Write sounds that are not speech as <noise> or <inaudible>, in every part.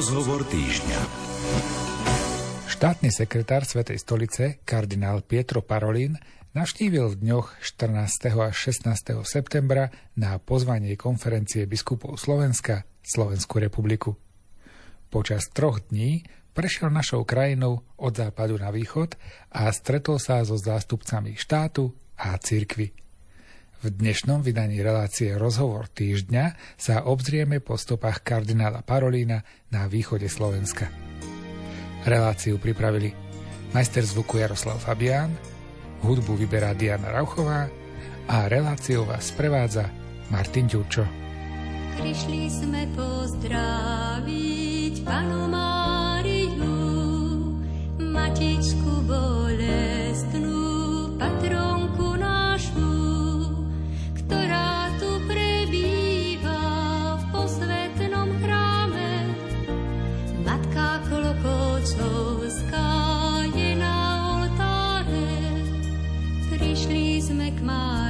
Rozhovor týždňa. Štátny sekretár Svetej stolice, kardinál Pietro Parolin, navštívil v dňoch 14. a 16. septembra na pozvanie konferencie biskupov Slovenska Slovenskú republiku. Počas troch dní prešiel našou krajinou od západu na východ a stretol sa so zástupcami štátu a cirkvy. V dnešnom vydaní relácie Rozhovor týždňa sa obzrieme po stopách kardinála Parolína na východe Slovenska. Reláciu pripravili majster zvuku Jaroslav Fabián, hudbu vyberá Diana Rauchová a reláciou vás sprevádza Martin Ďurčo. Prišli sme pozdraviť panu Máriu, matičku bolestnú, my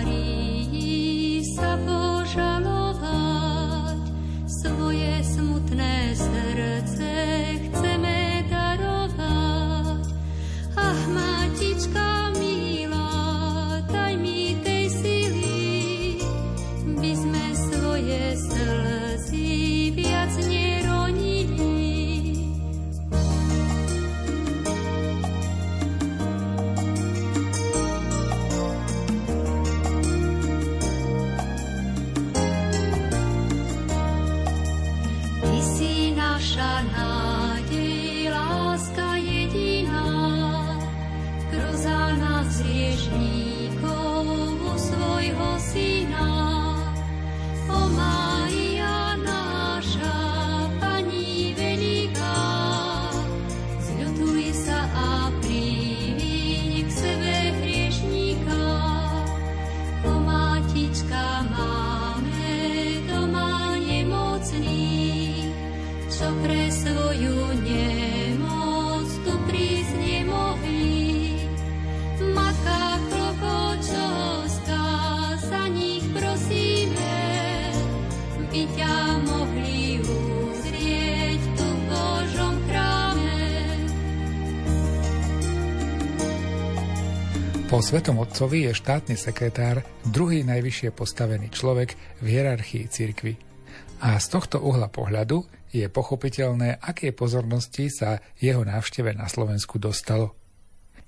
Svetom Otcovi je štátny sekretár druhý najvyššie postavený človek v hierarchii cirkvy. A z tohto uhla pohľadu je pochopiteľné, aké pozornosti sa jeho návšteve na Slovensku dostalo.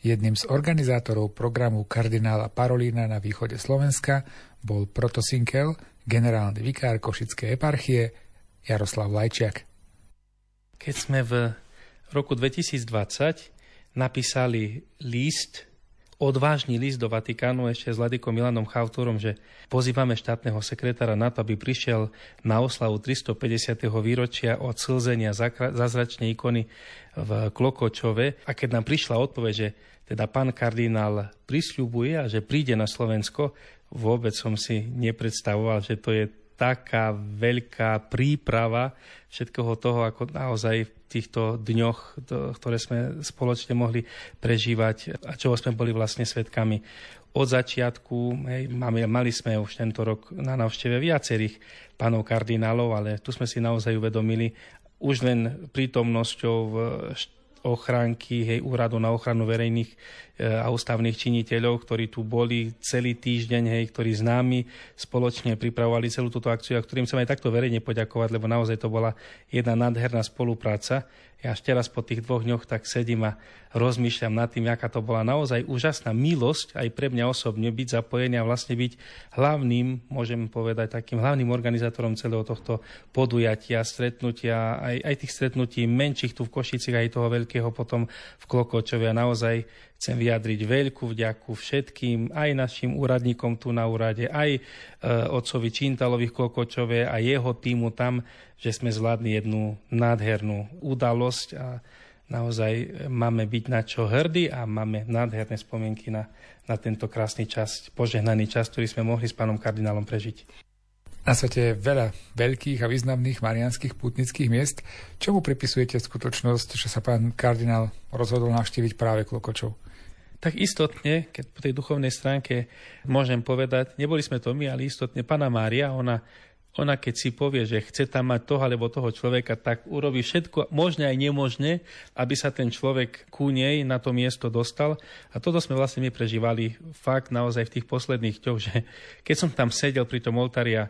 Jedným z organizátorov programu kardinála Parolína na východe Slovenska bol protosinkel, generálny vikár Košickej eparchie Jaroslav Lajčiak. Keď sme v roku 2020 napísali list odvážny list do Vatikánu ešte s Vladikom Milanom Chauturom, že pozývame štátneho sekretára na to, aby prišiel na oslavu 350. výročia od slzenia zazračnej ikony v Klokočove. A keď nám prišla odpoveď, že teda pán kardinál prisľubuje a že príde na Slovensko, vôbec som si nepredstavoval, že to je taká veľká príprava všetkého toho, ako naozaj v týchto dňoch, ktoré sme spoločne mohli prežívať a čoho sme boli vlastne svetkami. Od začiatku, hej, mali, sme už tento rok na návšteve viacerých pánov kardinálov, ale tu sme si naozaj uvedomili už len prítomnosťou ochránky, hej, úradu na ochranu verejných e, a ústavných činiteľov, ktorí tu boli celý týždeň, hej, ktorí s nami spoločne pripravovali celú túto akciu a ktorým chcem aj takto verejne poďakovať, lebo naozaj to bola jedna nádherná spolupráca. Ja ešte raz po tých dvoch dňoch tak sedím a rozmýšľam nad tým, aká to bola naozaj úžasná milosť aj pre mňa osobne byť zapojený a vlastne byť hlavným, môžem povedať, takým hlavným organizátorom celého tohto podujatia, stretnutia, aj, aj tých stretnutí menších tu v Košicích, aj toho veľkého potom v Klokočove. A naozaj chcem vyjadriť veľkú vďaku všetkým, aj našim úradníkom tu na úrade, aj e, otcovi Čintalovi Klokočove a jeho týmu tam, že sme zvládli jednu nádhernú udalosť a naozaj máme byť na čo hrdí a máme nádherné spomienky na, na tento krásny čas, požehnaný čas, ktorý sme mohli s pánom kardinálom prežiť. Na svete je veľa veľkých a významných marianských putnických miest. Čomu pripisujete skutočnosť, že sa pán kardinál rozhodol navštíviť práve Klokočov? Tak istotne, keď po tej duchovnej stránke môžem povedať, neboli sme to my, ale istotne Pana Mária, ona ona keď si povie, že chce tam mať toho alebo toho človeka, tak urobí všetko možné aj nemožné, aby sa ten človek ku nej na to miesto dostal. A toto sme vlastne my prežívali fakt naozaj v tých posledných dňoch, že keď som tam sedel pri tom oltári a,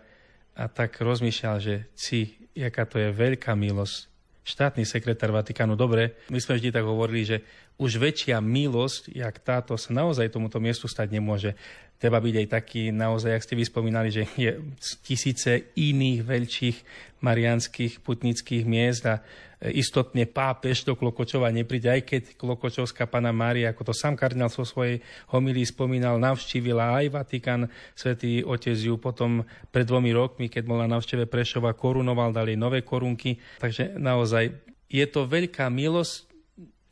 a tak rozmýšľal, že si, jaká to je veľká milosť, štátny sekretár Vatikánu. Dobre, my sme vždy tak hovorili, že už väčšia milosť, jak táto, sa naozaj tomuto miestu stať nemôže treba byť aj taký, naozaj, ak ste vyspomínali, že je tisíce iných veľkých marianských putnických miest a e, istotne pápež do Klokočova nepríde, aj keď Klokočovská pana Mária, ako to sám kardinál vo svojej homilii spomínal, navštívila aj Vatikán, svätý Otec ju potom pred dvomi rokmi, keď bol na navšteve Prešova, korunoval, dali nové korunky. Takže naozaj je to veľká milosť,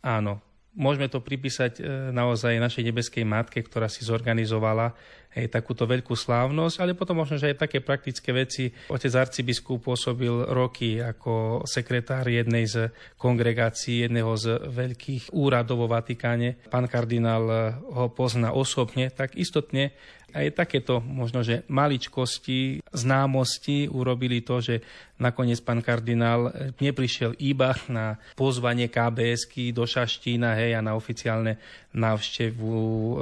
áno, Môžeme to pripísať e, naozaj našej nebeskej matke, ktorá si zorganizovala hej, takúto veľkú slávnosť, ale potom možno, že aj také praktické veci. Otec arcibiskup pôsobil roky ako sekretár jednej z kongregácií, jedného z veľkých úradov vo Vatikáne. Pán kardinál ho pozná osobne, tak istotne aj takéto možno, že maličkosti, známosti urobili to, že nakoniec pán kardinál neprišiel iba na pozvanie kbs do Šaštína hej, a na oficiálne návštevu e,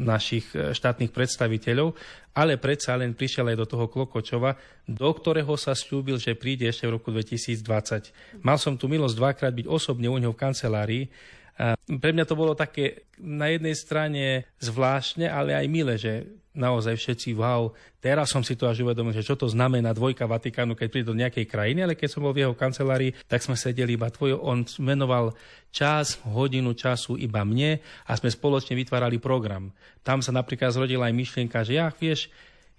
našich štátnych predstaviteľov, ale predsa len prišiel aj do toho Klokočova, do ktorého sa slúbil, že príde ešte v roku 2020. Mal som tu milosť dvakrát byť osobne u neho v kancelárii pre mňa to bolo také na jednej strane zvláštne, ale aj milé, že naozaj všetci, wow, teraz som si to až uvedomil, že čo to znamená dvojka Vatikánu, keď príde do nejakej krajiny, ale keď som bol v jeho kancelárii, tak sme sedeli iba tvoj, on menoval čas, hodinu času iba mne a sme spoločne vytvárali program. Tam sa napríklad zrodila aj myšlienka, že ja, vieš,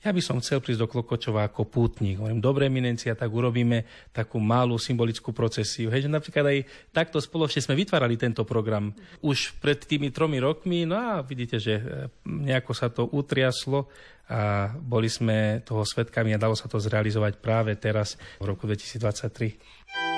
ja by som chcel prísť do Klokočova ako pútnik. Hovorím, dobre eminencia, tak urobíme takú malú symbolickú procesiu. Hej, že napríklad aj takto spoločne sme vytvárali tento program už pred tými tromi rokmi, no a vidíte, že e, nejako sa to utriaslo a boli sme toho svetkami a dalo sa to zrealizovať práve teraz v roku 2023.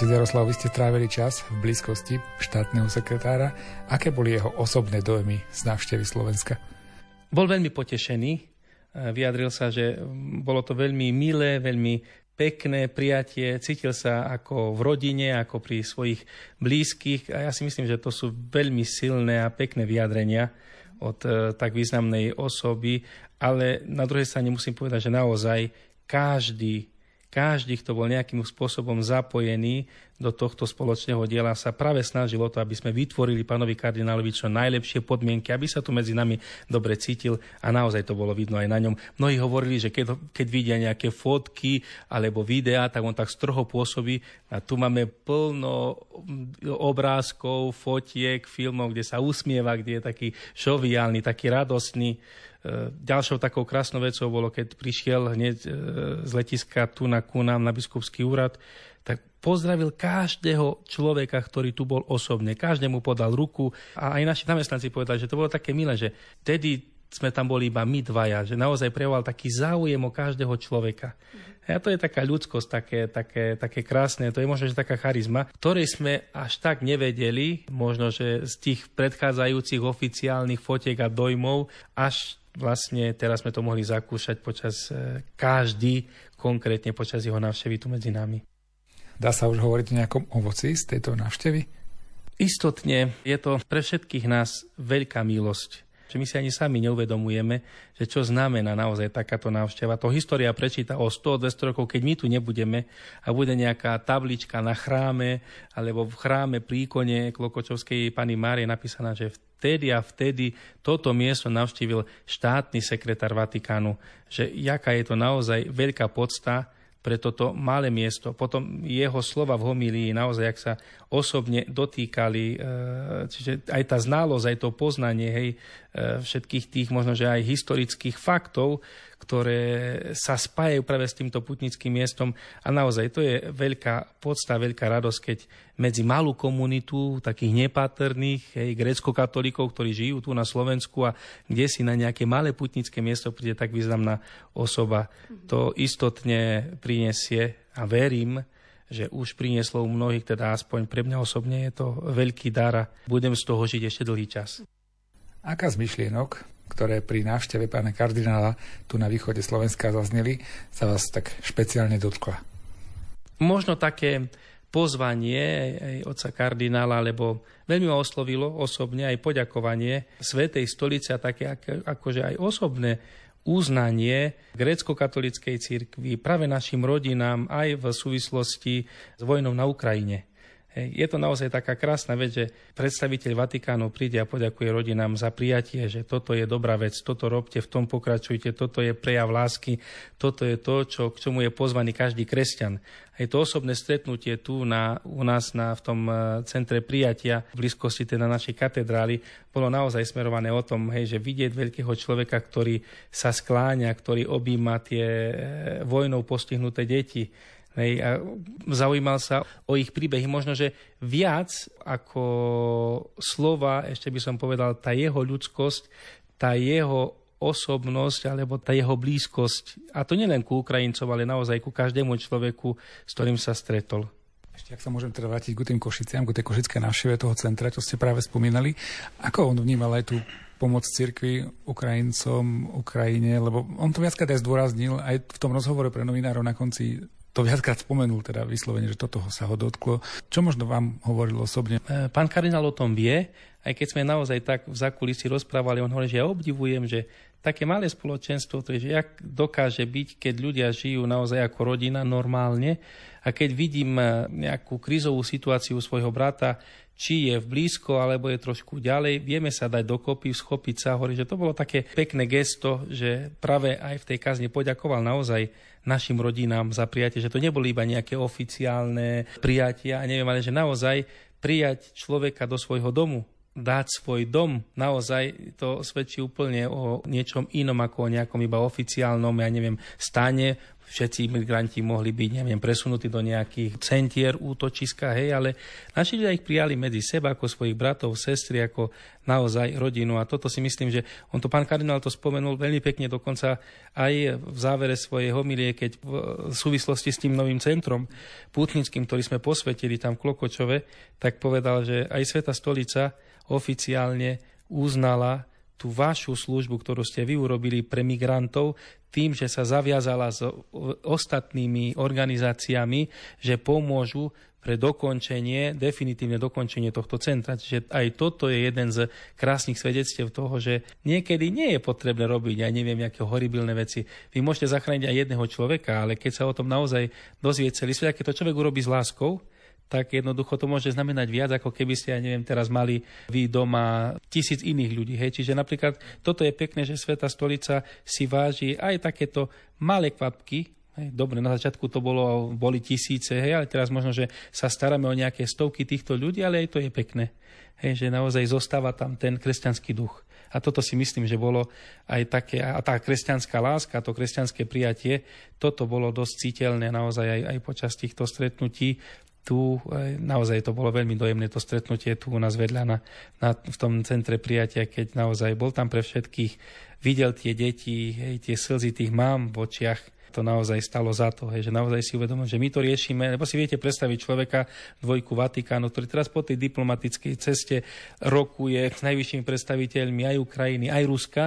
Otec Jaroslav, vy ste trávili čas v blízkosti štátneho sekretára. Aké boli jeho osobné dojmy z návštevy Slovenska? Bol veľmi potešený. Vyjadril sa, že bolo to veľmi milé, veľmi pekné prijatie, cítil sa ako v rodine, ako pri svojich blízkych a ja si myslím, že to sú veľmi silné a pekné vyjadrenia od e, tak významnej osoby, ale na druhej strane musím povedať, že naozaj každý každý, kto bol nejakým spôsobom zapojený do tohto spoločného diela, sa práve snažil o to, aby sme vytvorili pánovi kardinálovi čo najlepšie podmienky, aby sa tu medzi nami dobre cítil a naozaj to bolo vidno aj na ňom. Mnohí hovorili, že keď, keď vidia nejaké fotky alebo videá, tak on tak stroho pôsobí. A tu máme plno obrázkov, fotiek, filmov, kde sa usmieva, kde je taký šoviálny, taký radostný. E, ďalšou takou krásnou vecou bolo, keď prišiel hneď e, z letiska tu na ku na biskupský úrad, tak pozdravil každého človeka, ktorý tu bol osobne. Každému podal ruku a aj naši zamestnanci povedali, že to bolo také milé, že vtedy sme tam boli iba my dvaja, že naozaj prejavoval taký záujem o každého človeka. A to je taká ľudskosť, také, také, také krásne, to je možno, že taká charizma, ktorej sme až tak nevedeli, možno, že z tých predchádzajúcich oficiálnych fotiek a dojmov, až vlastne teraz sme to mohli zakúšať počas e, každý, konkrétne počas jeho návštevy tu medzi nami. Dá sa už hovoriť o nejakom ovoci z tejto návštevy? Istotne je to pre všetkých nás veľká milosť že my si ani sami neuvedomujeme, že čo znamená naozaj takáto návšteva. To história prečíta o 100-200 rokov, keď my tu nebudeme a bude nejaká tablička na chráme alebo v chráme pri ikone Klokočovskej pani Márie napísaná, že vtedy a vtedy toto miesto navštívil štátny sekretár Vatikánu, že jaká je to naozaj veľká podsta, pre toto malé miesto. Potom jeho slova v homílii naozaj, ak sa osobne dotýkali, e, čiže aj tá znalosť, aj to poznanie hej, e, všetkých tých možno, že aj historických faktov, ktoré sa spájajú práve s týmto putnickým miestom. A naozaj to je veľká podsta, veľká radosť, keď medzi malú komunitu takých nepatrných hej, grecko-katolíkov, ktorí žijú tu na Slovensku a kde si na nejaké malé putnické miesto príde tak významná osoba. Mm-hmm. To istotne prinesie a verím, že už prinieslo u mnohých, teda aspoň pre mňa osobne je to veľký dar a budem z toho žiť ešte dlhý čas. Aká z myšlienok, ktoré pri návšteve pána kardinála tu na východe Slovenska zazneli, sa vás tak špeciálne dotkla? Možno také pozvanie aj otca kardinála, lebo veľmi ma oslovilo osobne aj poďakovanie Svetej stolice a také akože aj osobné uznanie grécko-katolickej cirkvi práve našim rodinám aj v súvislosti s vojnou na Ukrajine. Je to naozaj taká krásna vec, že predstaviteľ Vatikánu príde a poďakuje rodinám za prijatie, že toto je dobrá vec, toto robte, v tom pokračujte, toto je prejav lásky, toto je to, čo, k čomu je pozvaný každý kresťan. A je to osobné stretnutie tu na, u nás na, v tom e, centre prijatia v blízkosti teda našej katedrály bolo naozaj smerované o tom, hej, že vidieť veľkého človeka, ktorý sa skláňa, ktorý objíma tie e, vojnou postihnuté deti, Hej, a zaujímal sa o ich príbehy. Možno, že viac ako slova, ešte by som povedal, tá jeho ľudskosť, tá jeho osobnosť alebo tá jeho blízkosť. A to nielen ku Ukrajincom, ale naozaj ku každému človeku, s ktorým sa stretol. Ešte ak sa môžem teda vrátiť k tým Košiciam, k tej košické návšteve toho centra, čo ste práve spomínali. Ako on vnímal aj tú pomoc cirkvi Ukrajincom, Ukrajine, lebo on to viackrát aj zdôraznil aj v tom rozhovore pre novinárov na konci to viackrát spomenul teda vyslovene, že toto sa ho dotklo. Čo možno vám hovoril osobne? E, pán kardinál o tom vie, aj keď sme naozaj tak v zákulisí rozprávali, on hovorí, že ja obdivujem, že také malé spoločenstvo, to je, že jak dokáže byť, keď ľudia žijú naozaj ako rodina normálne a keď vidím e, nejakú krizovú situáciu svojho brata, či je v blízko, alebo je trošku ďalej, vieme sa dať dokopy, schopiť sa, hovorí, že to bolo také pekné gesto, že práve aj v tej kazni poďakoval naozaj našim rodinám za prijatie, že to neboli iba nejaké oficiálne prijatia, neviem, ale že naozaj prijať človeka do svojho domu, dať svoj dom, naozaj to svedčí úplne o niečom inom ako o nejakom iba oficiálnom, ja neviem, stane, všetci imigranti mohli byť, neviem, presunutí do nejakých centier, útočiska, hej, ale naši ľudia ich prijali medzi seba ako svojich bratov, sestry, ako naozaj rodinu. A toto si myslím, že on to pán kardinál to spomenul veľmi pekne, dokonca aj v závere svojej homilie, keď v súvislosti s tým novým centrom pútnickým, ktorý sme posvetili tam v Klokočove, tak povedal, že aj Sveta stolica oficiálne uznala tú vašu službu, ktorú ste vy urobili pre migrantov, tým, že sa zaviazala s ostatnými organizáciami, že pomôžu pre dokončenie, definitívne dokončenie tohto centra. Čiže aj toto je jeden z krásnych svedectiev toho, že niekedy nie je potrebné robiť aj neviem, aké horibilné veci. Vy môžete zachrániť aj jedného človeka, ale keď sa o tom naozaj dozvie celý svet, keď to človek urobí s láskou, tak jednoducho to môže znamenať viac, ako keby ste, ja neviem, teraz mali vy doma tisíc iných ľudí. Hej. Čiže napríklad toto je pekné, že Sveta stolica si váži aj takéto malé kvapky, dobre, na začiatku to bolo, boli tisíce, hej, ale teraz možno, že sa staráme o nejaké stovky týchto ľudí, ale aj to je pekné. Hej, že naozaj zostáva tam ten kresťanský duch. A toto si myslím, že bolo aj také, a tá kresťanská láska, to kresťanské prijatie, toto bolo dosť citeľné naozaj aj, aj počas týchto stretnutí tu naozaj to bolo veľmi dojemné to stretnutie tu u nás vedľa na, na, v tom centre prijatia, keď naozaj bol tam pre všetkých, videl tie deti, hej, tie slzy tých mám v očiach, to naozaj stalo za to, hej, že naozaj si uvedomil, že my to riešime, lebo si viete predstaviť človeka dvojku Vatikánu, ktorý teraz po tej diplomatickej ceste rokuje s najvyššími predstaviteľmi aj Ukrajiny, aj Ruska,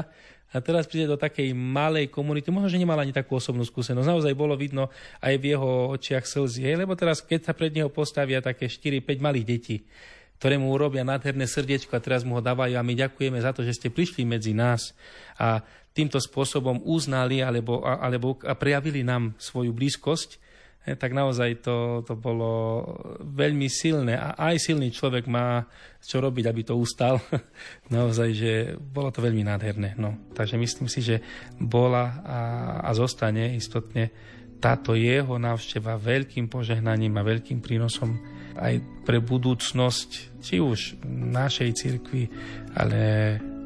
a teraz príde do takej malej komunity, možno, že nemal ani takú osobnú skúsenosť. Naozaj bolo vidno aj v jeho očiach slzy, lebo teraz, keď sa pred neho postavia také 4-5 malých detí, ktoré mu urobia nádherné srdiečko a teraz mu ho dávajú a my ďakujeme za to, že ste prišli medzi nás a týmto spôsobom uznali alebo, alebo prejavili nám svoju blízkosť, tak naozaj to, to bolo veľmi silné a aj silný človek má čo robiť, aby to ustal. <laughs> naozaj, že bolo to veľmi nádherné. No. Takže myslím si, že bola a, a zostane istotne táto jeho návšteva veľkým požehnaním a veľkým prínosom aj pre budúcnosť, či už našej cirkvi, ale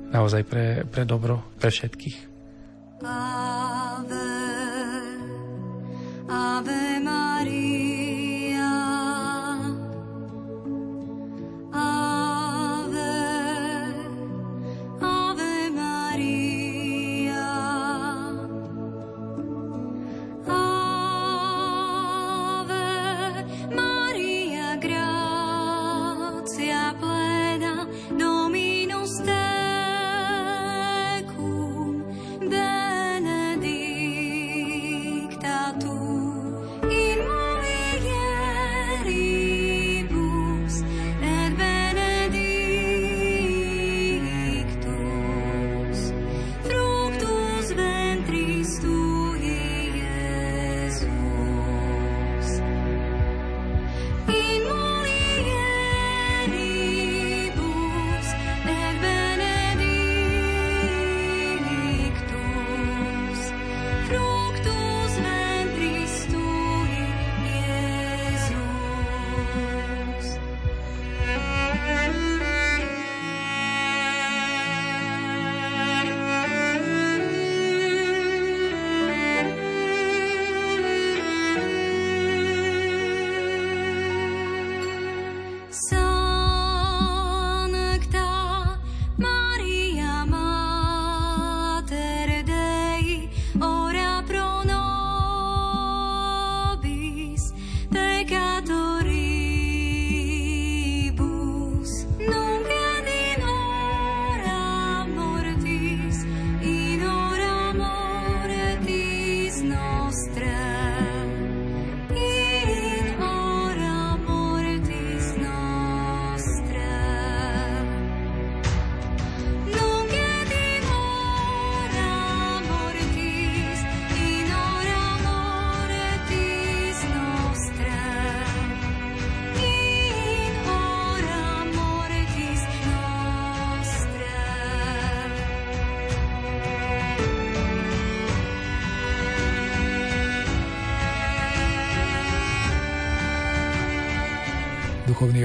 naozaj pre, pre dobro, pre všetkých. Ave. Ave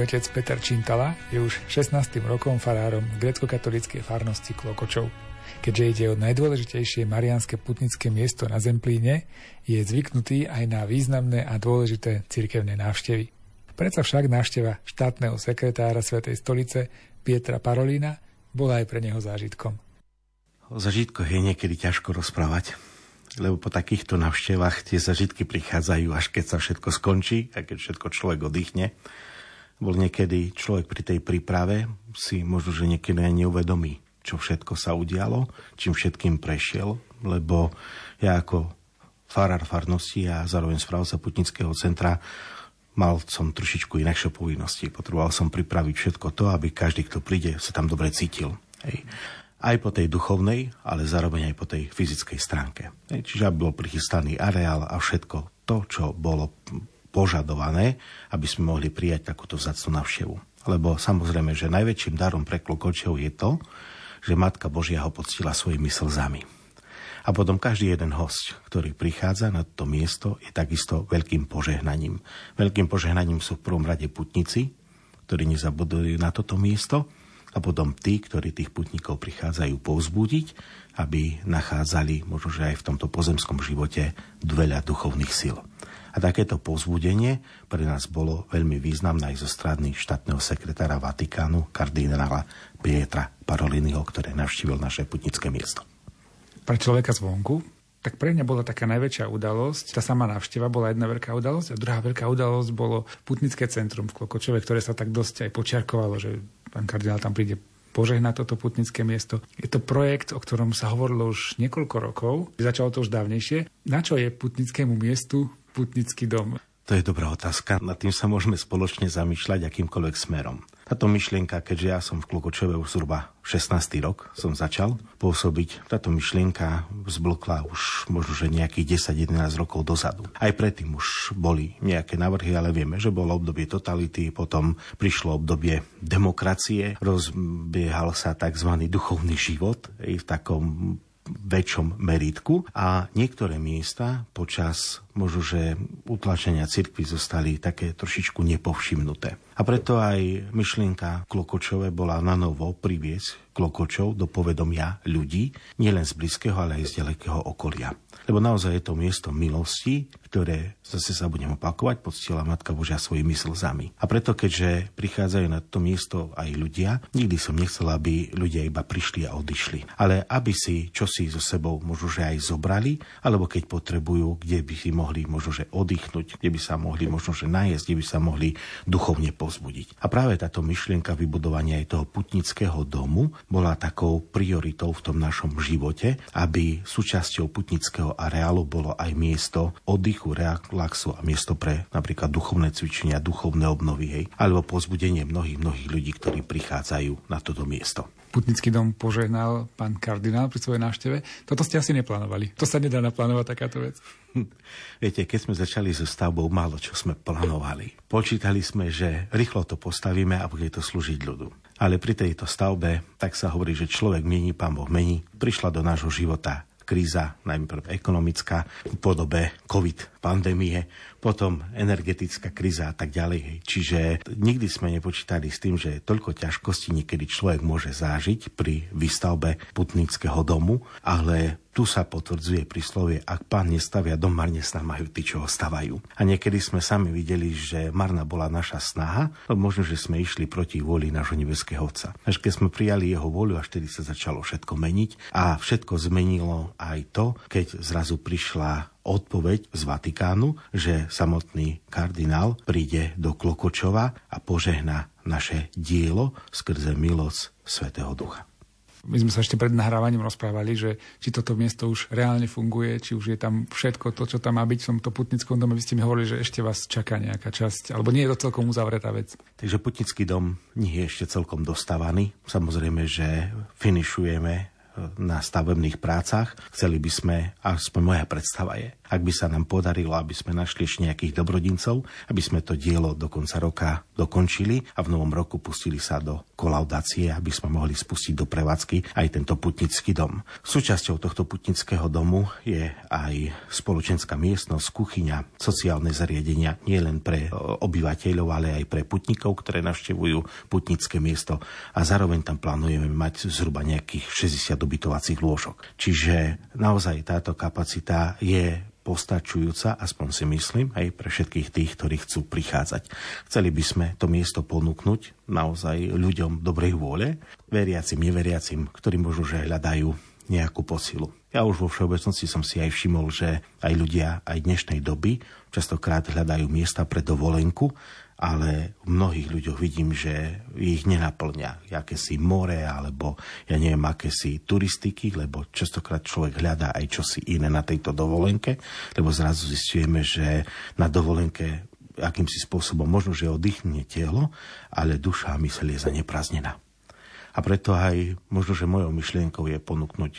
Duchovný otec Peter Čintala je už 16. rokom farárom grecko-katolíckej farnosti Klokočov. Keďže ide o najdôležitejšie marianské putnické miesto na Zemplíne, je zvyknutý aj na významné a dôležité cirkevné návštevy. Predsa však návšteva štátneho sekretára Svetej stolice Pietra Parolína bola aj pre neho zážitkom. O zažitkoch je niekedy ťažko rozprávať, lebo po takýchto návštevách tie zažitky prichádzajú až keď sa všetko skončí a keď všetko človek oddychne bol niekedy človek pri tej príprave, si možno, že niekedy aj neuvedomí, čo všetko sa udialo, čím všetkým prešiel, lebo ja ako farár farnosti a zároveň správca putnického centra mal som trošičku inakšie povinnosti. Potreboval som pripraviť všetko to, aby každý, kto príde, sa tam dobre cítil. Hej. Aj po tej duchovnej, ale zároveň aj po tej fyzickej stránke. Hej. Čiže aby bol prichystaný areál a všetko to, čo bolo požadované, aby sme mohli prijať takúto vzácnu navštevu. Lebo samozrejme, že najväčším darom pre klokočov je to, že Matka Božia ho poctila svojimi slzami. A potom každý jeden host, ktorý prichádza na to miesto, je takisto veľkým požehnaním. Veľkým požehnaním sú v prvom rade putnici, ktorí nezabudujú na toto miesto, a potom tí, ktorí tých putníkov prichádzajú povzbudiť, aby nachádzali možno, aj v tomto pozemskom živote veľa duchovných síl. A takéto povzbudenie pre nás bolo veľmi významné aj zo strany štátneho sekretára Vatikánu, kardinála Pietra Paroliniho, ktoré navštívil naše putnické miesto. Pre človeka zvonku tak pre mňa bola taká najväčšia udalosť. Tá sama návšteva bola jedna veľká udalosť a druhá veľká udalosť bolo Putnické centrum v Klokočove, ktoré sa tak dosť aj počiarkovalo, že pán kardinál tam príde požehnať toto putnické miesto. Je to projekt, o ktorom sa hovorilo už niekoľko rokov. Začalo to už dávnejšie. Na čo je putnickému miestu putnický dom? To je dobrá otázka. Nad tým sa môžeme spoločne zamýšľať akýmkoľvek smerom. Táto myšlienka, keďže ja som v Klukočove už zhruba 16. rok som začal pôsobiť, táto myšlienka vzblokla už možno, že nejakých 10-11 rokov dozadu. Aj predtým už boli nejaké navrhy, ale vieme, že bolo obdobie totality, potom prišlo obdobie demokracie, rozbiehal sa tzv. duchovný život v takom väčšom meritku a niektoré miesta počas možno, že utlačenia cirkvy zostali také trošičku nepovšimnuté. A preto aj myšlienka Klokočové bola na novo priviesť Klokočov do povedomia ľudí, nielen z blízkeho, ale aj z ďalekého okolia. Lebo naozaj je to miesto milosti, ktoré, zase sa budem opakovať, poctila Matka Božia svojimi slzami. A preto, keďže prichádzajú na to miesto aj ľudia, nikdy som nechcela, aby ľudia iba prišli a odišli. Ale aby si čosi so sebou možno, že aj zobrali, alebo keď potrebujú, kde by si mohli možno, že oddychnúť, kde by sa mohli možno, že najesť, kde by sa mohli duchovne pozbudiť. A práve táto myšlienka vybudovania aj toho putnického domu bola takou prioritou v tom našom živote, aby súčasťou putnického areálu bolo aj miesto oddychu oddychu, relaxu a miesto pre napríklad duchovné cvičenia, duchovné obnovy, hej, alebo pozbudenie mnohých, mnohých ľudí, ktorí prichádzajú na toto miesto. Putnický dom požehnal pán kardinál pri svojej návšteve. Toto ste asi neplánovali. To sa nedá naplánovať takáto vec. <laughs> Viete, keď sme začali so stavbou, málo čo sme plánovali. Počítali sme, že rýchlo to postavíme a bude to slúžiť ľudu. Ale pri tejto stavbe, tak sa hovorí, že človek mení, pán Boh mení. Prišla do nášho života kríza, najmä ekonomická, v podobe COVID pandémie, potom energetická kríza a tak ďalej. Čiže nikdy sme nepočítali s tým, že toľko ťažkostí niekedy človek môže zážiť pri výstavbe putnického domu, ale tu sa potvrdzuje príslovie, ak pán nestavia dom, marne sa majú tí, čo ho stavajú. A niekedy sme sami videli, že marná bola naša snaha, no možno, že sme išli proti vôli nášho nebeského Otca. Až keď sme prijali jeho vôľu, až vtedy sa začalo všetko meniť a všetko zmenilo aj to, keď zrazu prišla odpoveď z Vatikánu, že samotný kardinál príde do Klokočova a požehná naše dielo skrze milosť Svetého Ducha. My sme sa ešte pred nahrávaním rozprávali, že či toto miesto už reálne funguje, či už je tam všetko to, čo tam má byť v tomto putnickom dome. Vy ste mi hovorili, že ešte vás čaká nejaká časť, alebo nie je to celkom uzavretá vec. Takže putnický dom nie je ešte celkom dostávaný. Samozrejme, že finišujeme na stavebných prácach. Chceli by sme, aspoň moja predstava je, ak by sa nám podarilo, aby sme našli ešte nejakých dobrodincov, aby sme to dielo do konca roka dokončili a v novom roku pustili sa do kolaudácie, aby sme mohli spustiť do prevádzky aj tento putnický dom. Súčasťou tohto putnického domu je aj spoločenská miestnosť, kuchyňa, sociálne zariadenia, nie len pre obyvateľov, ale aj pre putníkov, ktoré navštevujú putnické miesto a zároveň tam plánujeme mať zhruba nejakých 60 ubytovacích lôžok. Čiže naozaj táto kapacita je postačujúca, aspoň si myslím, aj pre všetkých tých, ktorí chcú prichádzať. Chceli by sme to miesto ponúknuť naozaj ľuďom dobrej vôle, veriacim, neveriacim, ktorí možno, že hľadajú nejakú posilu. Ja už vo všeobecnosti som si aj všimol, že aj ľudia aj dnešnej doby častokrát hľadajú miesta pre dovolenku ale v mnohých ľuďoch vidím, že ich nenaplňa akési more alebo ja neviem, akési turistiky, lebo častokrát človek hľadá aj čosi iné na tejto dovolenke, lebo zrazu zistujeme, že na dovolenke akýmsi spôsobom možno, že oddychne telo, ale duša a mysl je zaneprázdnená. A preto aj možno, že mojou myšlienkou je ponúknuť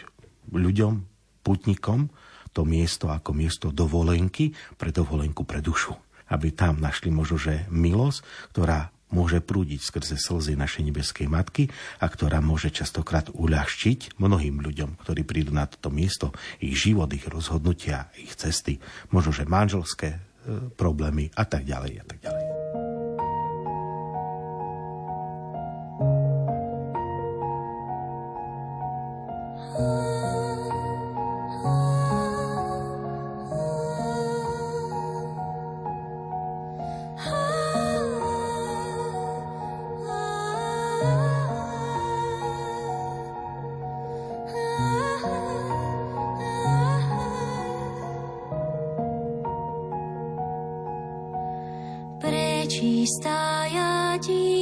ľuďom, putnikom, to miesto ako miesto dovolenky pre dovolenku pre dušu aby tam našli možno, že milosť, ktorá môže prúdiť skrze slzy našej nebeskej matky a ktorá môže častokrát uľahčiť mnohým ľuďom, ktorí prídu na toto miesto, ich život, ich rozhodnutia, ich cesty, možno, že manželské e, problémy a tak ďalej a tak ďalej. čistá jadí.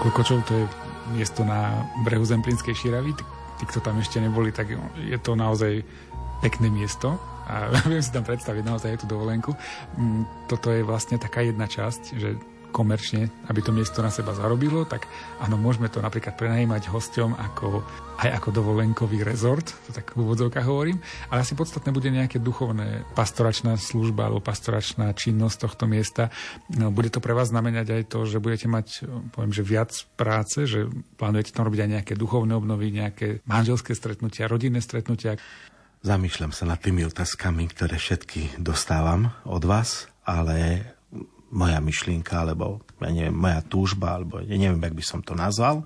Klokočov to je miesto na brehu Zemplínskej Širavy. Tí, tí, kto tam ešte neboli, tak je to naozaj pekné miesto a <laughs> viem si tam predstaviť naozaj aj tú dovolenku. Mm, Toto je vlastne taká jedna časť, že komerčne, aby to miesto na seba zarobilo, tak áno, môžeme to napríklad prenajímať hosťom ako, aj ako dovolenkový rezort, to tak v úvodzovkách hovorím, ale asi podstatné bude nejaké duchovné pastoračná služba alebo pastoračná činnosť tohto miesta. No, bude to pre vás znamenať aj to, že budete mať, poviem, že viac práce, že plánujete tam robiť aj nejaké duchovné obnovy, nejaké manželské stretnutia, rodinné stretnutia. Zamýšľam sa nad tými otázkami, ktoré všetky dostávam od vás, ale moja myšlienka, alebo ja neviem, moja túžba, alebo ja neviem, jak by som to nazval,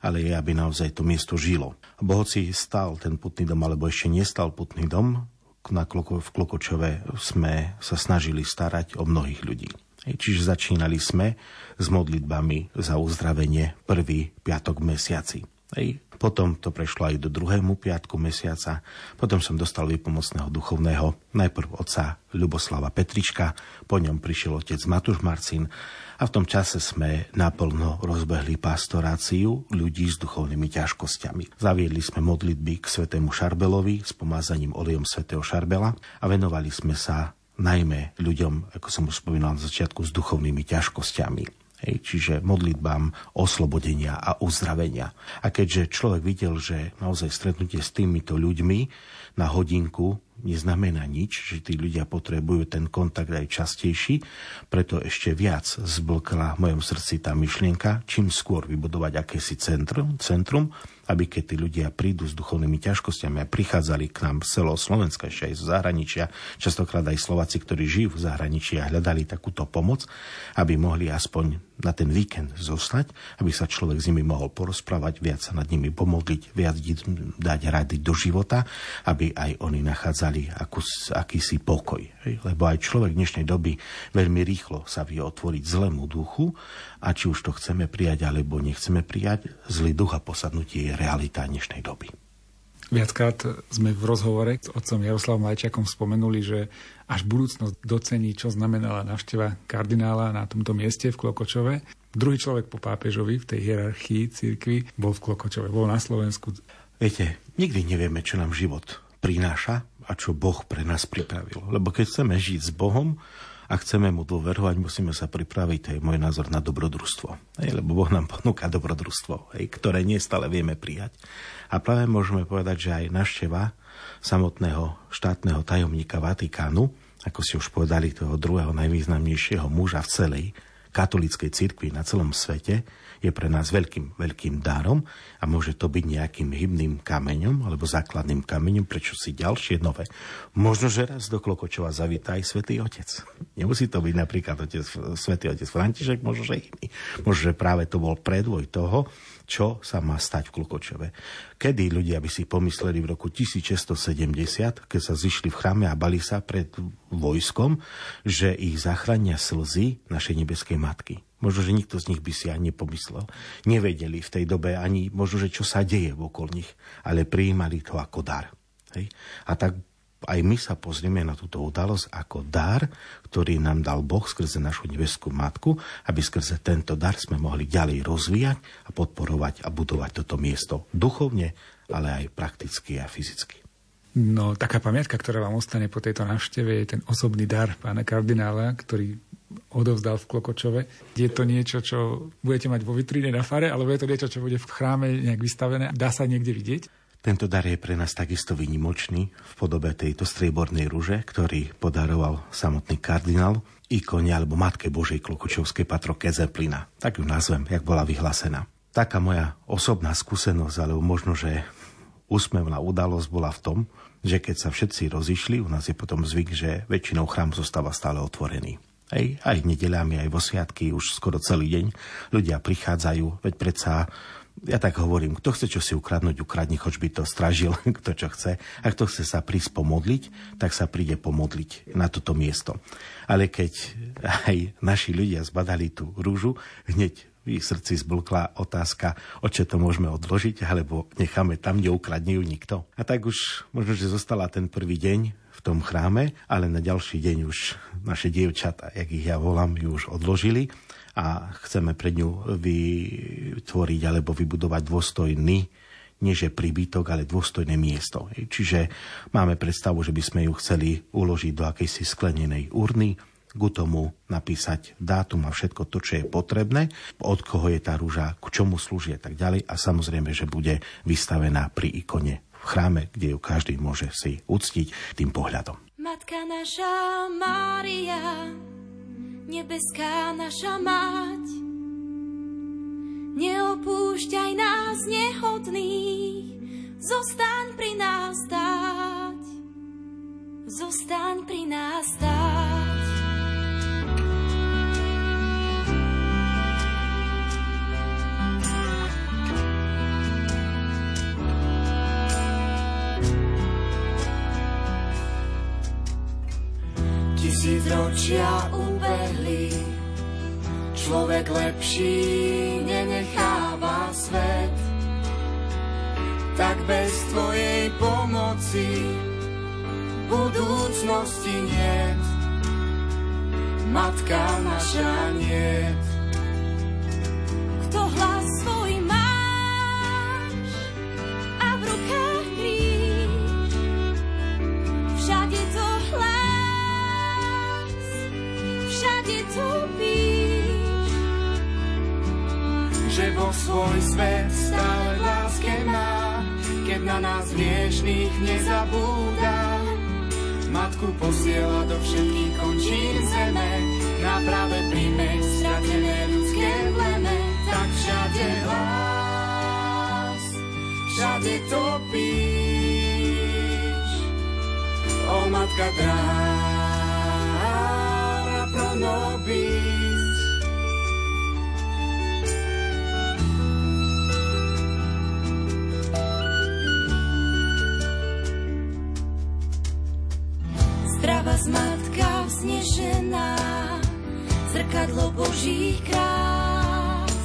ale je, aby naozaj to miesto žilo. Bo hoci stal ten putný dom, alebo ešte nestal putný dom, na Kloko, v Klokočove sme sa snažili starať o mnohých ľudí. Čiže začínali sme s modlitbami za uzdravenie prvý piatok v mesiaci. Potom to prešlo aj do druhému piatku mesiaca. Potom som dostal výpomocného duchovného, najprv otca Ľuboslava Petrička, po ňom prišiel otec Matúš Marcin a v tom čase sme naplno rozbehli pastoráciu ľudí s duchovnými ťažkosťami. Zaviedli sme modlitby k svetému Šarbelovi s pomázaním olejom svätého Šarbela a venovali sme sa najmä ľuďom, ako som už spomínal na začiatku, s duchovnými ťažkosťami. Hej, čiže modlitbám oslobodenia a uzdravenia. A keďže človek videl, že naozaj stretnutie s týmito ľuďmi na hodinku neznamená nič, že tí ľudia potrebujú ten kontakt aj častejší, preto ešte viac zblkla v mojom srdci tá myšlienka, čím skôr vybudovať akési centrum, centrum aby keď tí ľudia prídu s duchovnými ťažkosťami a prichádzali k nám z celého Slovenska, ešte aj z zahraničia, častokrát aj Slováci, ktorí žijú v zahraničí a hľadali takúto pomoc, aby mohli aspoň na ten víkend zostať, aby sa človek s nimi mohol porozprávať, viac sa nad nimi pomodliť, viac dať rady do života, aby aj oni nachádzali akus, akýsi pokoj. Lebo aj človek dnešnej doby veľmi rýchlo sa vie otvoriť zlému duchu a či už to chceme prijať alebo nechceme prijať, zlý duch a posadnutie je realita dnešnej doby. Viackrát sme v rozhovore s otcom Jaroslavom Lajčakom spomenuli, že až budúcnosť docení, čo znamenala návšteva kardinála na tomto mieste v Klokočove. Druhý človek po pápežovi v tej hierarchii cirkvi bol v Klokočove, bol na Slovensku. Viete, nikdy nevieme, čo nám život prináša a čo Boh pre nás pripravil. Lebo keď chceme žiť s Bohom, a chceme mu dôverovať, musíme sa pripraviť, to je môj názor, na dobrodružstvo. Hej, lebo Boh nám ponúka dobrodružstvo, hej, ktoré nie stále vieme prijať. A práve môžeme povedať, že aj našteva samotného štátneho tajomníka Vatikánu, ako si už povedali, toho druhého najvýznamnejšieho muža v celej katolíckej cirkvi na celom svete, je pre nás veľkým, veľkým darom a môže to byť nejakým hybným kameňom alebo základným kameňom, prečo si ďalšie nové. Možno, že raz do Klokočova zavíta aj Svetý Otec. Nemusí to byť napríklad otec, Svetý Otec František, možno, že iný. Možno, že práve to bol predvoj toho, čo sa má stať v Klukočove. Kedy ľudia by si pomysleli v roku 1670, keď sa zišli v chráme a bali sa pred vojskom, že ich zachránia slzy našej nebeskej matky. Možno, že nikto z nich by si ani nepomyslel. Nevedeli v tej dobe ani možno, že čo sa deje okolo nich, ale prijímali to ako dar. Hej? A tak aj my sa pozrieme na túto udalosť ako dar, ktorý nám dal Boh skrze našu nebeskú matku, aby skrze tento dar sme mohli ďalej rozvíjať a podporovať a budovať toto miesto duchovne, ale aj prakticky a fyzicky. No, taká pamiatka, ktorá vám ostane po tejto návšteve, je ten osobný dar pána kardinála, ktorý odovzdal v Klokočove. Je to niečo, čo budete mať vo vitríne na fare, alebo je to niečo, čo bude v chráme nejak vystavené? Dá sa niekde vidieť? Tento dar je pre nás takisto vynimočný v podobe tejto striebornej rúže, ktorý podaroval samotný kardinál ikone alebo Matke Božej Klokočovskej patroke Zeplina. Tak ju nazvem, jak bola vyhlásená. Taká moja osobná skúsenosť, alebo možno, že úsmevná udalosť bola v tom, že keď sa všetci rozišli, u nás je potom zvyk, že väčšinou chrám zostáva stále otvorený. Hej, aj nedeľami, aj vo sviatky, už skoro celý deň ľudia prichádzajú, veď predsa ja tak hovorím, kto chce čo si ukradnúť, ukradni, choď by to stražil, <laughs> kto čo chce. A kto chce sa prísť pomodliť, tak sa príde pomodliť na toto miesto. Ale keď aj naši ľudia zbadali tú rúžu, hneď v ich srdci zblkla otázka, o čo to môžeme odložiť, alebo necháme tam, kde ukradne ju nikto. A tak už možno, že zostala ten prvý deň v tom chráme, ale na ďalší deň už naše dievčata, jak ich ja volám, ju už odložili a chceme pre ňu vytvoriť alebo vybudovať dôstojný nie že príbytok, ale dôstojné miesto. Čiže máme predstavu, že by sme ju chceli uložiť do akejsi sklenenej urny, k tomu napísať dátum a všetko to, čo je potrebné, od koho je tá rúža, k čomu slúži a tak ďalej a samozrejme, že bude vystavená pri ikone v chráme, kde ju každý môže si uctiť tým pohľadom. Matka naša Mária, nebeská naša mať. Neopúšťaj nás nehodných, zostaň pri nás stáť. Zostaň pri nás stáť. Tisíc ročia ubehli, človek lepší nenecháva svet. Tak bez tvojej pomoci budúcnosti niet. Matka naša niet. Kto hlas svoj nás hriešných nezabúda. Matku posiela do všetkých končín zeme, na práve príjme stratené ľudské pleme, tak všade hlas, všade topíš. O matka drára pro Božích krás.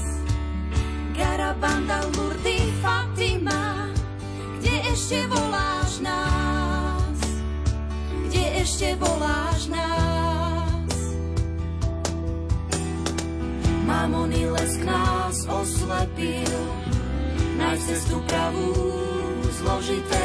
Garabanda, Lurdy, Fatima, kde ešte voláš nás? Kde ešte voláš nás? Mamony lesk nás oslepil, nájsť cestu pravú, zložité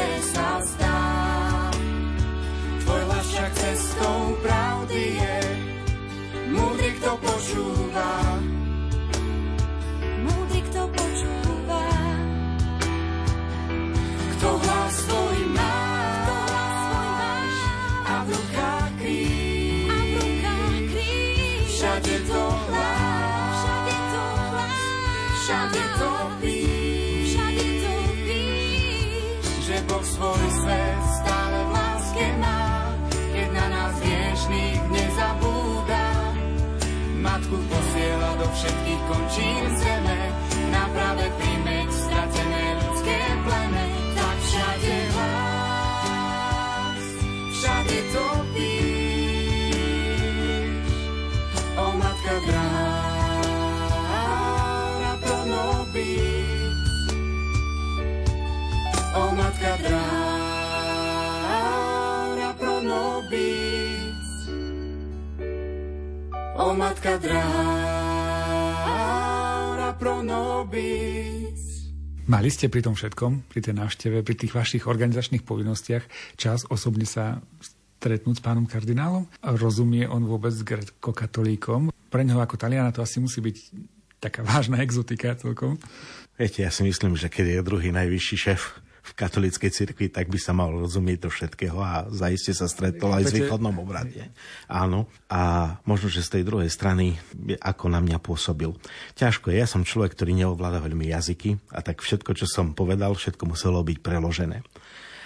všetkých končín zeme, na práve príjmeť stratené ľudské pleme. Tak všade hlas, všade to píš. O matka drára pro nobis, O matka drára pro nobis. O matka drára pro nobis. Mali ste pri tom všetkom, pri tej návšteve, pri tých vašich organizačných povinnostiach čas osobne sa stretnúť s pánom kardinálom? A Rozumie on vôbec grecko-katolíkom? Pre neho ako Taliana to asi musí byť taká <laughs> vážna exotika celkom. Viete, ja si myslím, že keď je druhý najvyšší šéf v katolíckej cirkvi, tak by sa mal rozumieť do všetkého a zaiste sa stretol aj s východnom obrade. Áno. A možno, že z tej druhej strany, ako na mňa pôsobil. Ťažko je, ja som človek, ktorý neovláda veľmi jazyky a tak všetko, čo som povedal, všetko muselo byť preložené.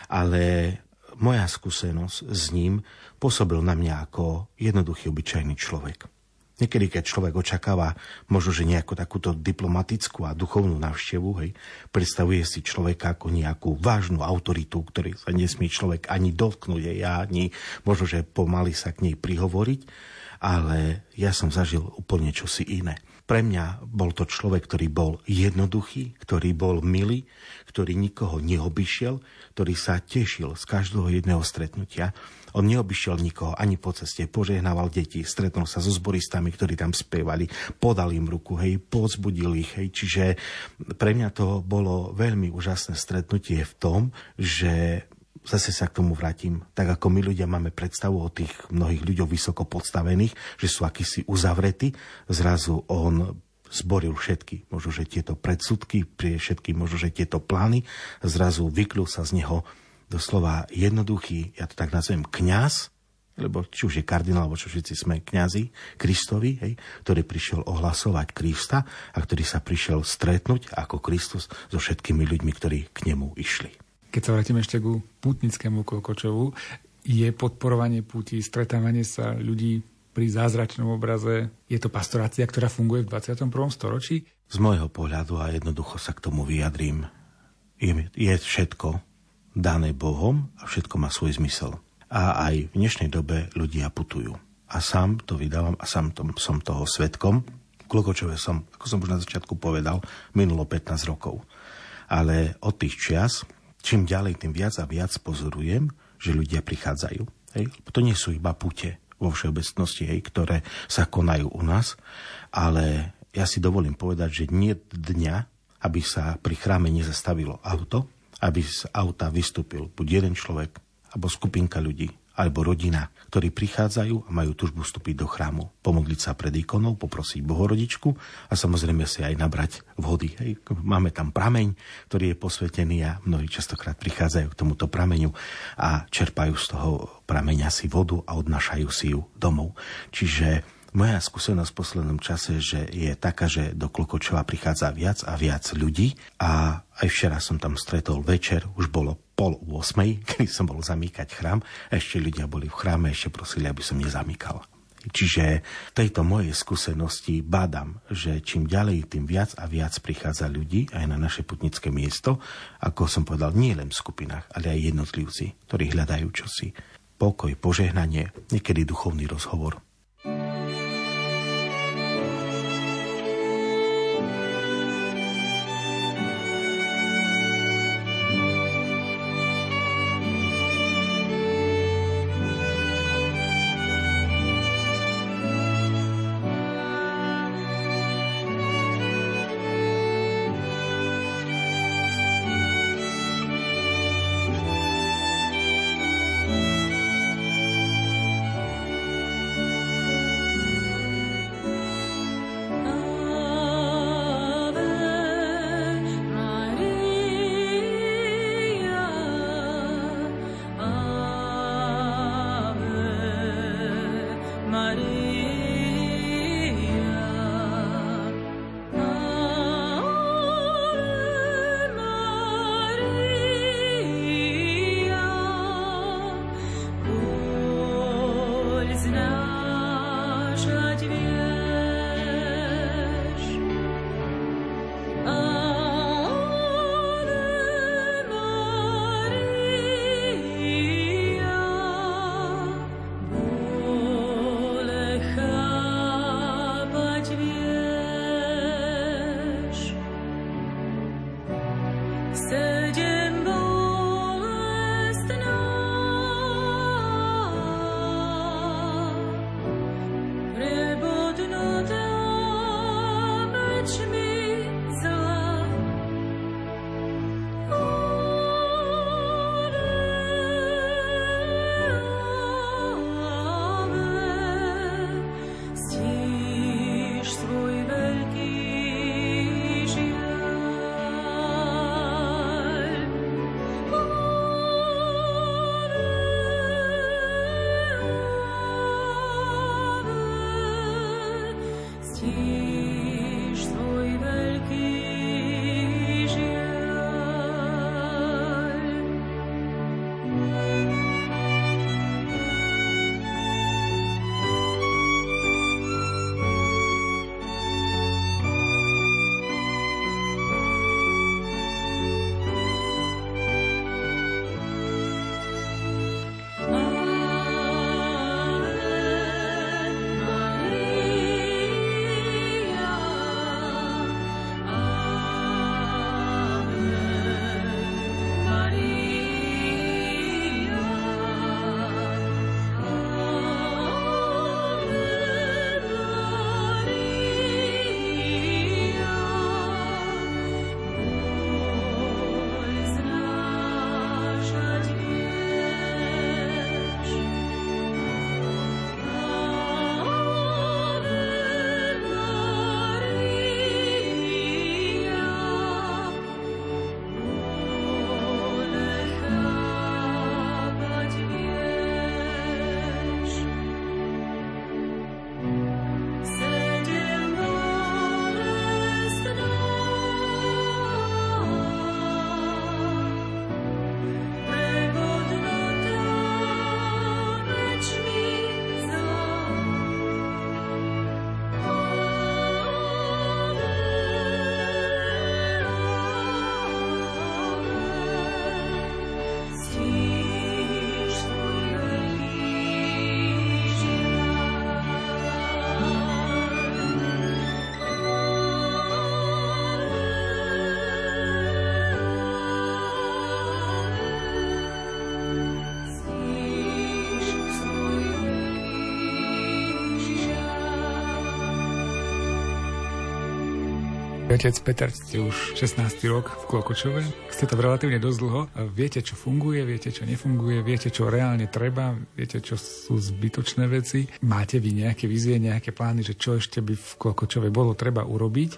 Ale moja skúsenosť s ním pôsobil na mňa ako jednoduchý, obyčajný človek. Niekedy, keď človek očakáva možno, že nejakú takúto diplomatickú a duchovnú návštevu, hej, predstavuje si človeka ako nejakú vážnu autoritu, ktorý sa nesmie človek ani dotknúť, hej, ani možno, že pomaly sa k nej prihovoriť, ale ja som zažil úplne čosi iné. Pre mňa bol to človek, ktorý bol jednoduchý, ktorý bol milý, ktorý nikoho neobyšiel, ktorý sa tešil z každého jedného stretnutia. On neobyšiel nikoho ani po ceste, požehnával deti, stretol sa so zboristami, ktorí tam spievali, podal im ruku, hej, pozbudil ich, hej. Čiže pre mňa to bolo veľmi úžasné stretnutie v tom, že zase sa k tomu vrátim. Tak ako my ľudia máme predstavu o tých mnohých ľuďoch vysoko podstavených, že sú akýsi uzavretí, zrazu on zboril všetky, možno, že tieto predsudky, prie všetky, možno, že tieto plány, zrazu vyklul sa z neho doslova jednoduchý, ja to tak nazvem, kňaz, lebo či už je kardinál, alebo čo všetci sme kňazi Kristovi, hej, ktorý prišiel ohlasovať Krista a ktorý sa prišiel stretnúť ako Kristus so všetkými ľuďmi, ktorí k nemu išli. Keď sa vrátime ešte ku putnickému Kokočovu, je podporovanie púti, stretávanie sa ľudí pri zázračnom obraze, je to pastorácia, ktorá funguje v 21. storočí? Z môjho pohľadu, a jednoducho sa k tomu vyjadrím, je, je všetko dané Bohom a všetko má svoj zmysel. A aj v dnešnej dobe ľudia putujú. A sám to vydávam a sám tom, som toho svetkom. Klokočové som, ako som už na začiatku povedal, minulo 15 rokov. Ale od tých čias, čím ďalej, tým viac a viac pozorujem, že ľudia prichádzajú. Hej? To nie sú iba pute vo všeobecnosti, hej, ktoré sa konajú u nás, ale ja si dovolím povedať, že nie dňa, aby sa pri chráme nezastavilo auto, aby z auta vystúpil buď jeden človek, alebo skupinka ľudí, alebo rodina, ktorí prichádzajú a majú tužbu vstúpiť do chrámu, pomodliť sa pred ikonou, poprosiť Bohorodičku a samozrejme si aj nabrať vody. Hej. Máme tam prameň, ktorý je posvetený a mnohí častokrát prichádzajú k tomuto prameňu a čerpajú z toho prameňa si vodu a odnášajú si ju domov. Čiže Moja skúsenosť v poslednom čase že je taká, že do Klokočova prichádza viac a viac ľudí a aj včera som tam stretol večer, už bolo pol 8, <laughs> kedy som bol zamýkať chrám. Ešte ľudia boli v chráme, ešte prosili, aby som nezamýkal. Čiže v tejto mojej skúsenosti badám, že čím ďalej, tým viac a viac prichádza ľudí aj na naše putnické miesto, ako som povedal, nie len v skupinách, ale aj jednotlivci, ktorí hľadajú čosi. Pokoj, požehnanie, niekedy duchovný rozhovor. Otec Peter, ste už 16. rok v Klokočove. Ste to relatívne dosť dlho. Viete, čo funguje, viete, čo nefunguje, viete, čo reálne treba, viete, čo sú zbytočné veci. Máte vy nejaké vizie, nejaké plány, že čo ešte by v Klokočove bolo treba urobiť,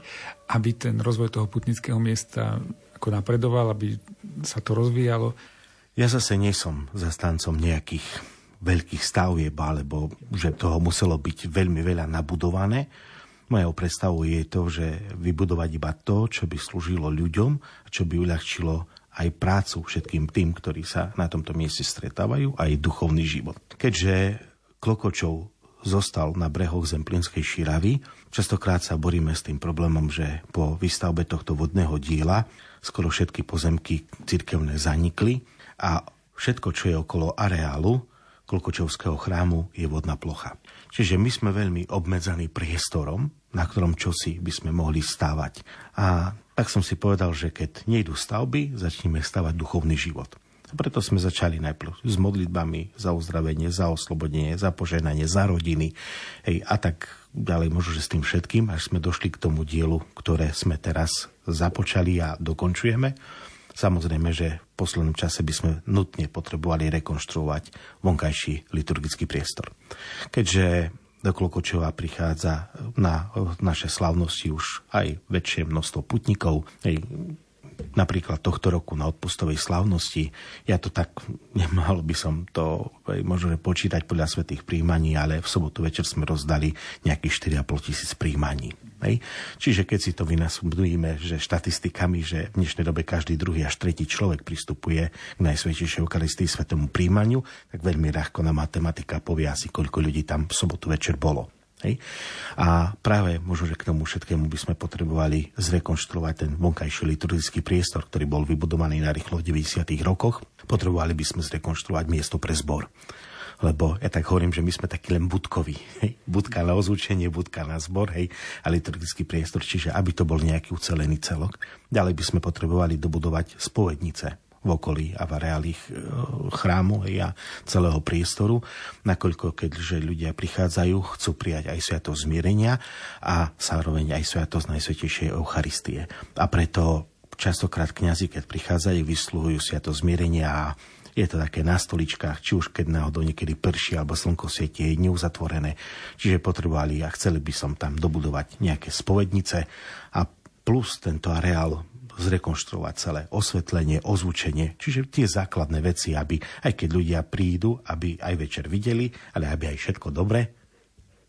aby ten rozvoj toho putnického miesta ako napredoval, aby sa to rozvíjalo? Ja zase nie som zastancom nejakých veľkých stavieb, alebo že toho muselo byť veľmi veľa nabudované. Mojou predstavou je to, že vybudovať iba to, čo by slúžilo ľuďom čo by uľahčilo aj prácu všetkým tým, ktorí sa na tomto mieste stretávajú, aj duchovný život. Keďže Klokočov zostal na brehoch Zemplínskej Širavy, častokrát sa boríme s tým problémom, že po výstavbe tohto vodného diela skoro všetky pozemky cirkevné zanikli a všetko, čo je okolo areálu Klokočovského chrámu, je vodná plocha. Čiže my sme veľmi obmedzaní priestorom, na ktorom čosi by sme mohli stávať. A tak som si povedal, že keď nejdu stavby, začneme stavať duchovný život. A preto sme začali najprv s modlitbami za uzdravenie, za oslobodenie, za poženanie, za rodiny. Hej, a tak ďalej možno, že s tým všetkým, až sme došli k tomu dielu, ktoré sme teraz započali a dokončujeme. Samozrejme, že v poslednom čase by sme nutne potrebovali rekonštruovať vonkajší liturgický priestor. Keďže do Klokočova prichádza na naše slavnosti už aj väčšie množstvo putníkov, aj napríklad tohto roku na odpustovej slavnosti. Ja to tak, nemal by som to možno počítať podľa svetých príjmaní, ale v sobotu večer sme rozdali nejakých 4,5 tisíc príjmaní. Hej. Čiže keď si to vynasledujeme, že štatistikami, že v dnešnej dobe každý druhý až tretí človek pristupuje k Najsvetejšej Eucharistii svetomu príjmaniu, tak veľmi ľahko na matematika povie asi, koľko ľudí tam v sobotu večer bolo. Hej. A práve možno, že k tomu všetkému by sme potrebovali zrekonštruovať ten vonkajší liturgický priestor, ktorý bol vybudovaný na rýchlo v 90. rokoch. Potrebovali by sme zrekonštruovať miesto pre zbor lebo ja tak hovorím, že my sme takí len budkoví. Hej. Budka na ozvučenie, budka na zbor, hej, a liturgický priestor, čiže aby to bol nejaký ucelený celok. Ďalej by sme potrebovali dobudovať spovednice v okolí a v areáli e, chrámu a celého priestoru, nakoľko keďže ľudia prichádzajú, chcú prijať aj sviatosť zmierenia a zároveň aj sviatosť Najsvetejšej Eucharistie. A preto častokrát kňazi, keď prichádzajú, vysluhujú sviatosť zmierenia a je to také na stoličkách, či už keď náhodou niekedy prší alebo slnko svieti, je neuzatvorené. Čiže potrebovali a chceli by som tam dobudovať nejaké spovednice a plus tento areál zrekonštruovať celé osvetlenie, ozvučenie, čiže tie základné veci, aby aj keď ľudia prídu, aby aj večer videli, ale aby aj všetko dobre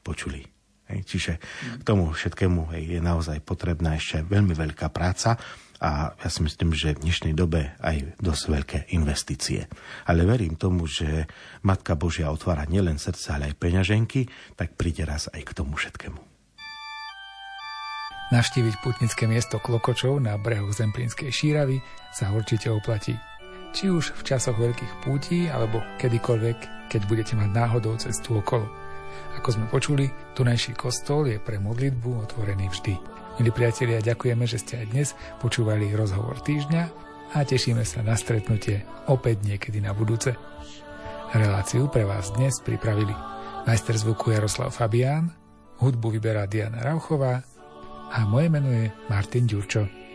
počuli. Hej, čiže k tomu všetkému hej, je naozaj potrebná ešte veľmi veľká práca a ja si myslím, že v dnešnej dobe aj dosť veľké investície. Ale verím tomu, že Matka Božia otvára nielen srdce, ale aj peňaženky, tak príde raz aj k tomu všetkému. Navštíviť putnické miesto Klokočov na brehu Zemplínskej šíravy sa určite oplatí. Či už v časoch veľkých pútí, alebo kedykoľvek, keď budete mať náhodou cestu okolo. Ako sme počuli, tunajší kostol je pre modlitbu otvorený vždy. Milí priatelia, ďakujeme, že ste aj dnes počúvali rozhovor týždňa a tešíme sa na stretnutie opäť niekedy na budúce. Reláciu pre vás dnes pripravili majster zvuku Jaroslav Fabián, hudbu vyberá Diana Rauchová a moje meno je Martin Ďurčo.